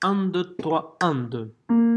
1, 2, 3, 1, 2.